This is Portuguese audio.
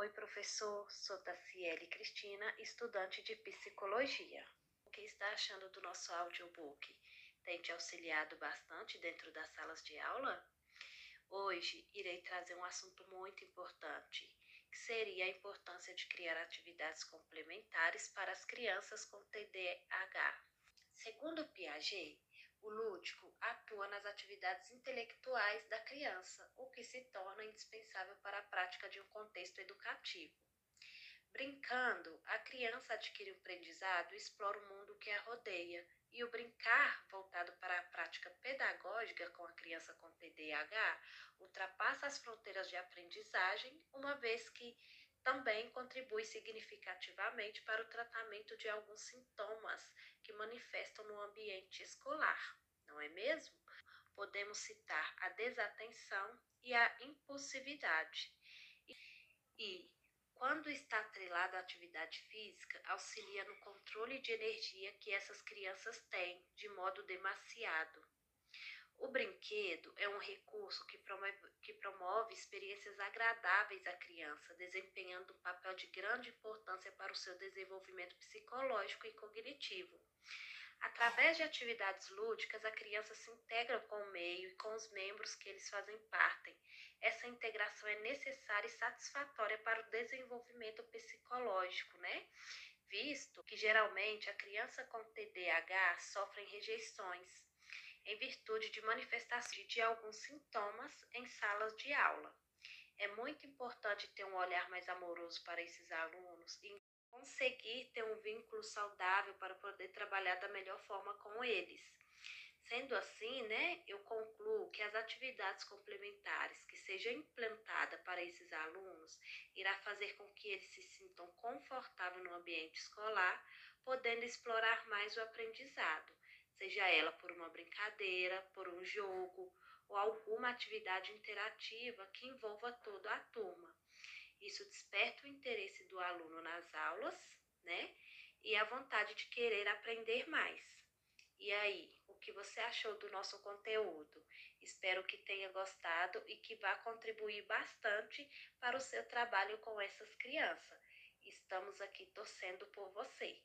Oi, professor. Sou Taciele Cristina, estudante de psicologia. O que está achando do nosso audiobook? Tem te auxiliado bastante dentro das salas de aula? Hoje irei trazer um assunto muito importante, que seria a importância de criar atividades complementares para as crianças com TDAH. Segundo Piaget, o lúdico atua nas atividades intelectuais da criança, o que se torna indispensável para a prática de um contexto educativo. Brincando, a criança adquire um aprendizado e explora o mundo que a rodeia, e o brincar, voltado para a prática pedagógica com a criança com TDAH, ultrapassa as fronteiras de aprendizagem, uma vez que também contribui significativamente para o tratamento de alguns sintomas que manifestam no ambiente escolar, não é mesmo? Podemos citar a desatenção e a impulsividade. E, quando está atrelado à atividade física, auxilia no controle de energia que essas crianças têm de modo demasiado. O brinquedo é um recurso que promove, que promove experiências agradáveis à criança, desempenhando um papel de grande importância para o seu desenvolvimento psicológico e cognitivo. Através de atividades lúdicas, a criança se integra com o meio e com os membros que eles fazem parte. Essa integração é necessária e satisfatória para o desenvolvimento psicológico, né? Visto que geralmente a criança com TDAH sofre rejeições em virtude de manifestação de alguns sintomas em salas de aula. É muito importante ter um olhar mais amoroso para esses alunos e conseguir ter um vínculo saudável para poder trabalhar da melhor forma com eles. Sendo assim, né, eu concluo que as atividades complementares que sejam implantadas para esses alunos irá fazer com que eles se sintam confortáveis no ambiente escolar, podendo explorar mais o aprendizado seja ela por uma brincadeira, por um jogo ou alguma atividade interativa que envolva toda a turma. Isso desperta o interesse do aluno nas aulas, né? E a vontade de querer aprender mais. E aí, o que você achou do nosso conteúdo? Espero que tenha gostado e que vá contribuir bastante para o seu trabalho com essas crianças. Estamos aqui torcendo por você.